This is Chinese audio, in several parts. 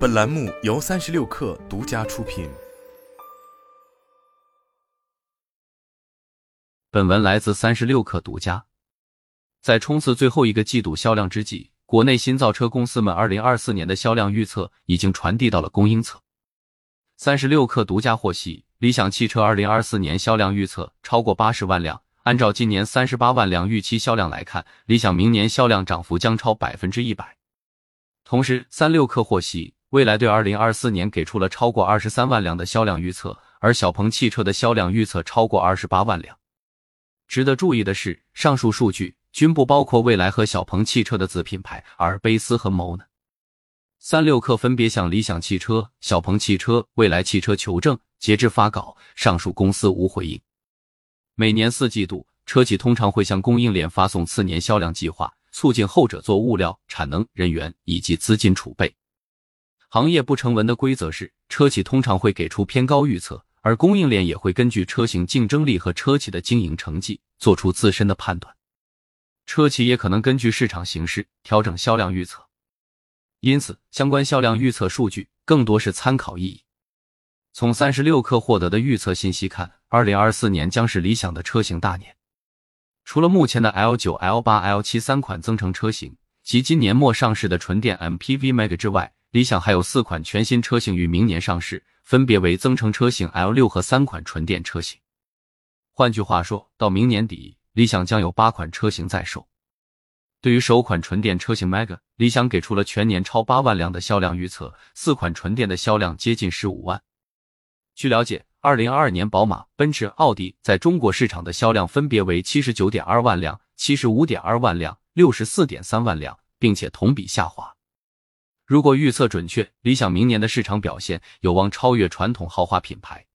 本栏目由三十六氪独家出品。本文来自三十六氪独家。在冲刺最后一个季度销量之际，国内新造车公司们二零二四年的销量预测已经传递到了供应侧。三十六氪独家获悉，理想汽车二零二四年销量预测超过八十万辆。按照今年三十八万辆预期销量来看，理想明年销量涨幅将超百分之一百。同时，三六氪获悉。蔚来对二零二四年给出了超过二十三万辆的销量预测，而小鹏汽车的销量预测超过二十八万辆。值得注意的是，上述数据均不包括蔚来和小鹏汽车的子品牌阿尔卑斯和 m o n 三六氪分别向理想汽车、小鹏汽车、蔚来汽车求证，截至发稿，上述公司无回应。每年四季度，车企通常会向供应链发送次年销量计划，促进后者做物料、产能、人员以及资金储备。行业不成文的规则是，车企通常会给出偏高预测，而供应链也会根据车型竞争力和车企的经营成绩做出自身的判断。车企也可能根据市场形势调整销量预测，因此相关销量预测数据更多是参考意义。从三十六氪获得的预测信息看，二零二四年将是理想的车型大年。除了目前的 L 九、L 八、L 七三款增程车型及今年末上市的纯电 MPV Mag 之外，理想还有四款全新车型于明年上市，分别为增程车型 L 六和三款纯电车型。换句话说，到明年底，理想将有八款车型在售。对于首款纯电车型 Mega，理想给出了全年超八万辆的销量预测，四款纯电的销量接近十五万。据了解，二零二二年宝马、奔驰、奥迪在中国市场的销量分别为七十九点二万辆、七十五点二万辆、六十四点三万辆，并且同比下滑。如果预测准确，理想明年的市场表现有望超越传统豪华品牌。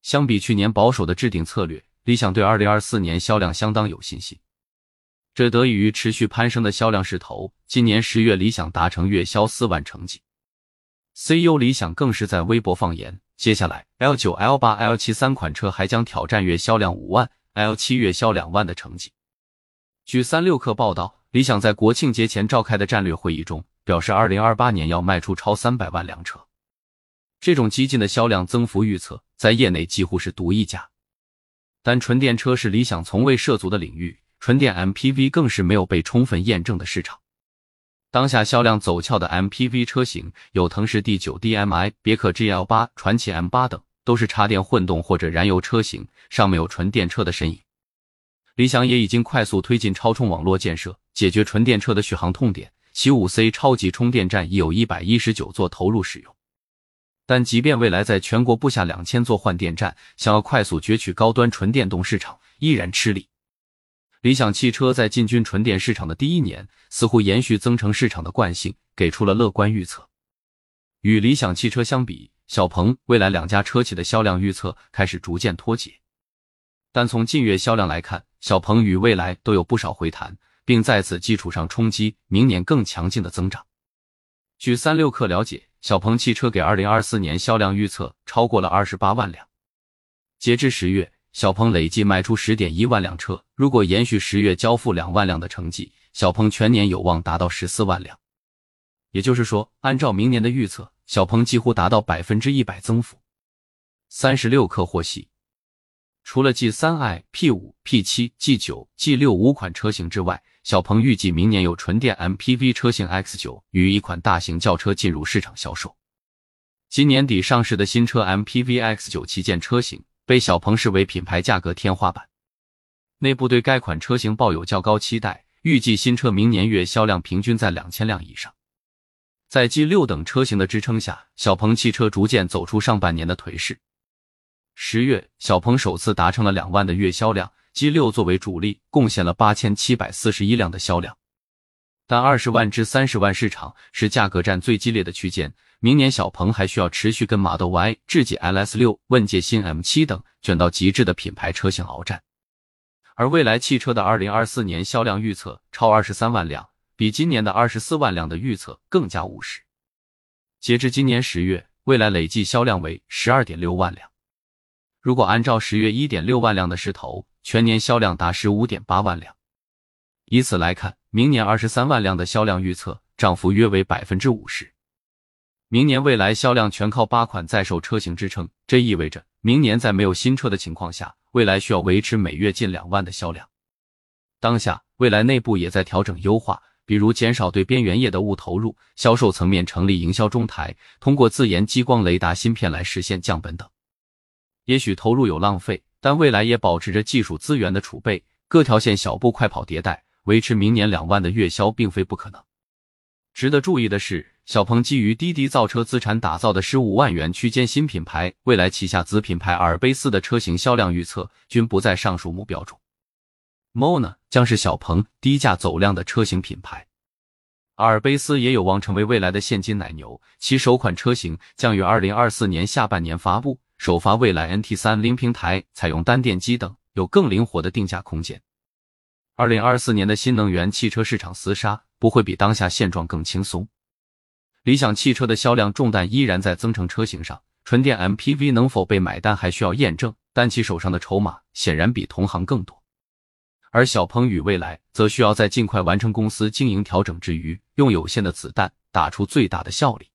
相比去年保守的制定策略，理想对二零二四年销量相当有信心。这得益于持续攀升的销量势头。今年十月，理想达成月销四万成绩。CEO 理想更是在微博放言，接下来 L 九、L 八、L 七三款车还将挑战月销量五万、L 七月销两万的成绩。据三六氪报道，理想在国庆节前召开的战略会议中。表示，二零二八年要卖出超三百万辆车，这种激进的销量增幅预测在业内几乎是独一家。但纯电车是理想从未涉足的领域，纯电 MPV 更是没有被充分验证的市场。当下销量走俏的 MPV 车型有腾势 D9、DMI、别克 GL 八、传祺 M 八等，都是插电混动或者燃油车型，尚没有纯电车的身影。理想也已经快速推进超充网络建设，解决纯电车的续航痛点。其五 C 超级充电站已有一百一十九座投入使用，但即便未来在全国布下两千座换电站，想要快速攫取高端纯电动市场依然吃力。理想汽车在进军纯电市场的第一年，似乎延续增程市场的惯性，给出了乐观预测。与理想汽车相比，小鹏、蔚来两家车企的销量预测开始逐渐脱节，但从近月销量来看，小鹏与蔚来都有不少回弹。并在此基础上冲击明年更强劲的增长。据三六氪了解，小鹏汽车给二零二四年销量预测超过了二十八万辆。截至十月，小鹏累计卖出十点一万辆车。如果延续十月交付两万辆的成绩，小鹏全年有望达到十四万辆。也就是说，按照明年的预测，小鹏几乎达到百分之一百增幅。三十六氪获悉，除了 G 三 i、P 五、P 七、G 九、G 六五款车型之外，小鹏预计明年有纯电 MPV 车型 X 九与一款大型轿车进入市场销售。今年底上市的新车 MPV X 九旗舰车型被小鹏视为品牌价格天花板，内部对该款车型抱有较高期待，预计新车明年月销量平均在两千辆以上。在 G 六等车型的支撑下，小鹏汽车逐渐走出上半年的颓势。十月，小鹏首次达成了两万的月销量。G 六作为主力，贡献了八千七百四十一辆的销量，但二十万至三十万市场是价格战最激烈的区间。明年小鹏还需要持续跟马豆 Y、智己 LS 六、问界新 M 七等卷到极致的品牌车型鏖战。而蔚来汽车的二零二四年销量预测超二十三万辆，比今年的二十四万辆的预测更加务实。截至今年十月，蔚来累计销量为十二点六万辆。如果按照十月一点六万辆的势头，全年销量达十五点八万辆，以此来看，明年二十三万辆的销量预测涨幅约为百分之五十。明年未来销量全靠八款在售车型支撑，这意味着明年在没有新车的情况下，未来需要维持每月近两万的销量。当下，未来内部也在调整优化，比如减少对边缘业的物投入，销售层面成立营销中台，通过自研激光雷达芯片来实现降本等。也许投入有浪费，但未来也保持着技术资源的储备，各条线小步快跑迭代，维持明年两万的月销并非不可能。值得注意的是，小鹏基于滴滴造车资产打造的十五万元区间新品牌，未来旗下子品牌阿尔卑斯的车型销量预测均不在上述目标中。MONA 将是小鹏低价走量的车型品牌，阿尔卑斯也有望成为未来的现金奶牛，其首款车型将于二零二四年下半年发布。首发蔚来 NT 三零平台，采用单电机等，有更灵活的定价空间。二零二四年的新能源汽车市场厮杀不会比当下现状更轻松。理想汽车的销量重担依然在增程车型上，纯电 MPV 能否被买单还需要验证，但其手上的筹码显然比同行更多。而小鹏与蔚来则需要在尽快完成公司经营调整之余，用有限的子弹打出最大的效力。